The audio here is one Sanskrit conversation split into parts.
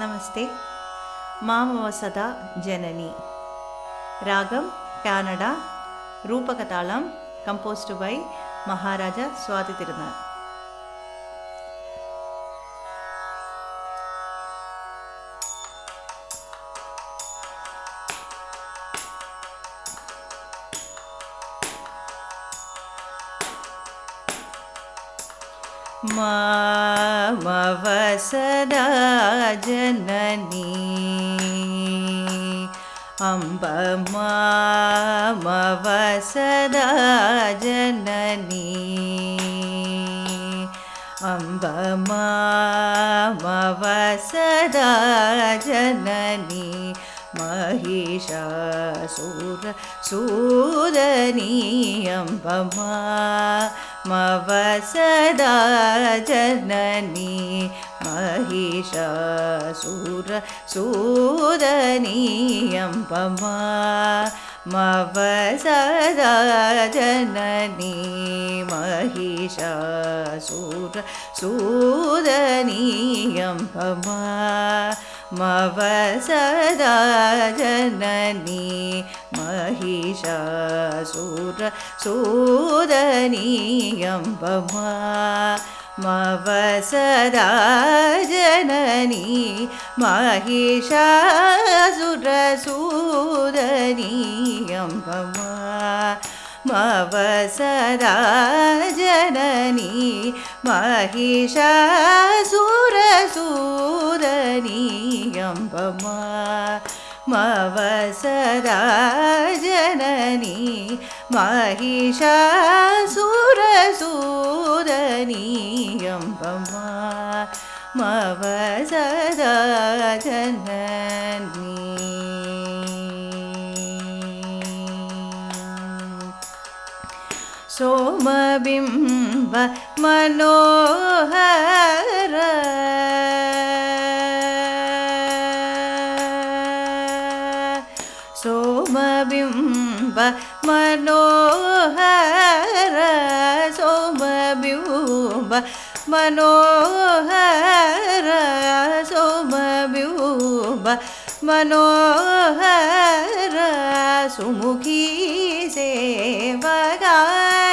ನಮಸ್ತೆ ಮಾಮವ ಸದಾ ಜನನಿ ರಾಗಂ ಕಾನಡಾ ರೂಪಕತಾಳಂ ಕಂಪೋಸ್ಡ್ ಬೈ ಮಹಾರಾಜ ಸ್ವಾತಿ ತಿರುನಾಳ್ स्वातितिरुनाळ् मामवसदा जननी अम्ब मामवसदा जननी अम्ब मामवसदा जननी महिषासुर सूदनी अम्ब मवसदा जननी महिषासुर सूदनी अम्बमा मवसदा जननी महिषासुर सूदनी अम्बमा मवसदा जननी महिषासुर सूदनी अम्बमा मवसदा जननी महिषासुरसूदनी अम्बमा मवसदा जननी महिषासुरसूदनी अम्बमा मवसदा जननी महिषासुरसूदनी अम्बमा मवसदा जननी सोमबिम्ब मनोहर। सोमबिम्ब मनोहर। सोमबिम्ब मनोहर। सोमबिम्ब मनोहर। सुमुखी सेवगा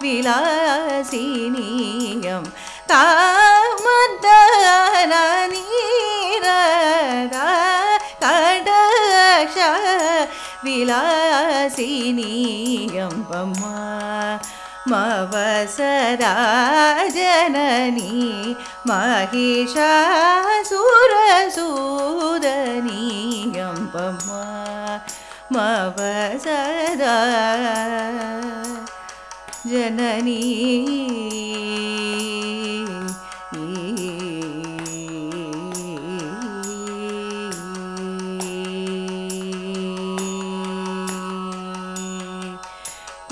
விலாசினியம். தாமதன நீர கடஷ விலாசினியம். பம்மா मवसदा जननी महिषासुरसूदनीयं पमा मवसदा जननी।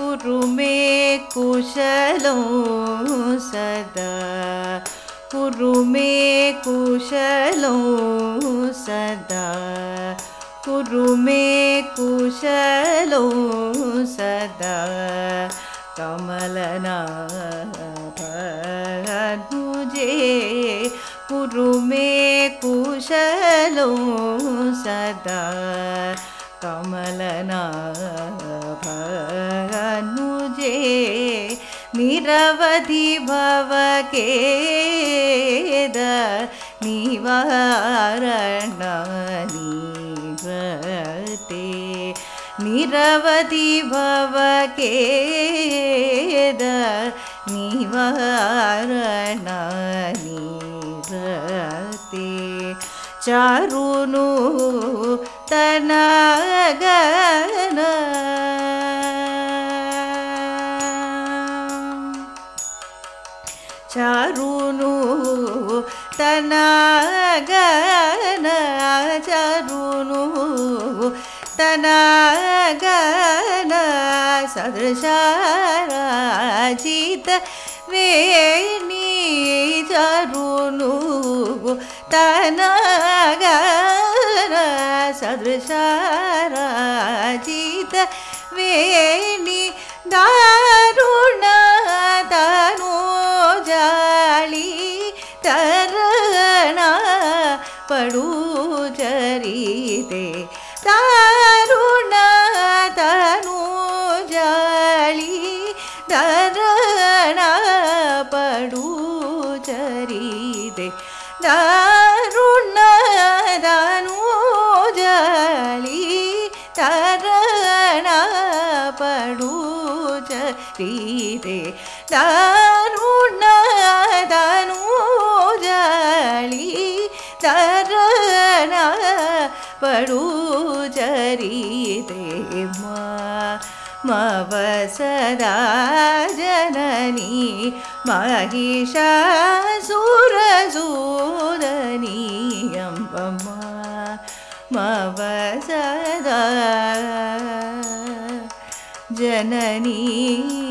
कुरु मे कुशलं सदा। कुरु मे कुशलं सदा। कुरु मे कुशलं सदा कमलनाभनुजे कुरु मे कुशलं सदा। कमलनाभनुजे निरवधि भवकेद निवारणनिवते वती बाबेद निते चारुनु तनगन। चारुनु तनगन। चारुनु तना गन सदृशीत वेणी जरु तन गदृशीतवेणी दारुण तनु जाळी तरण पडु जरी ते पडुचरि दे दारी तारणा पडु चरि दे दारी दारण पडुचरी ते मा म सदा जननी मा गीषा सूरसूरनी जननी।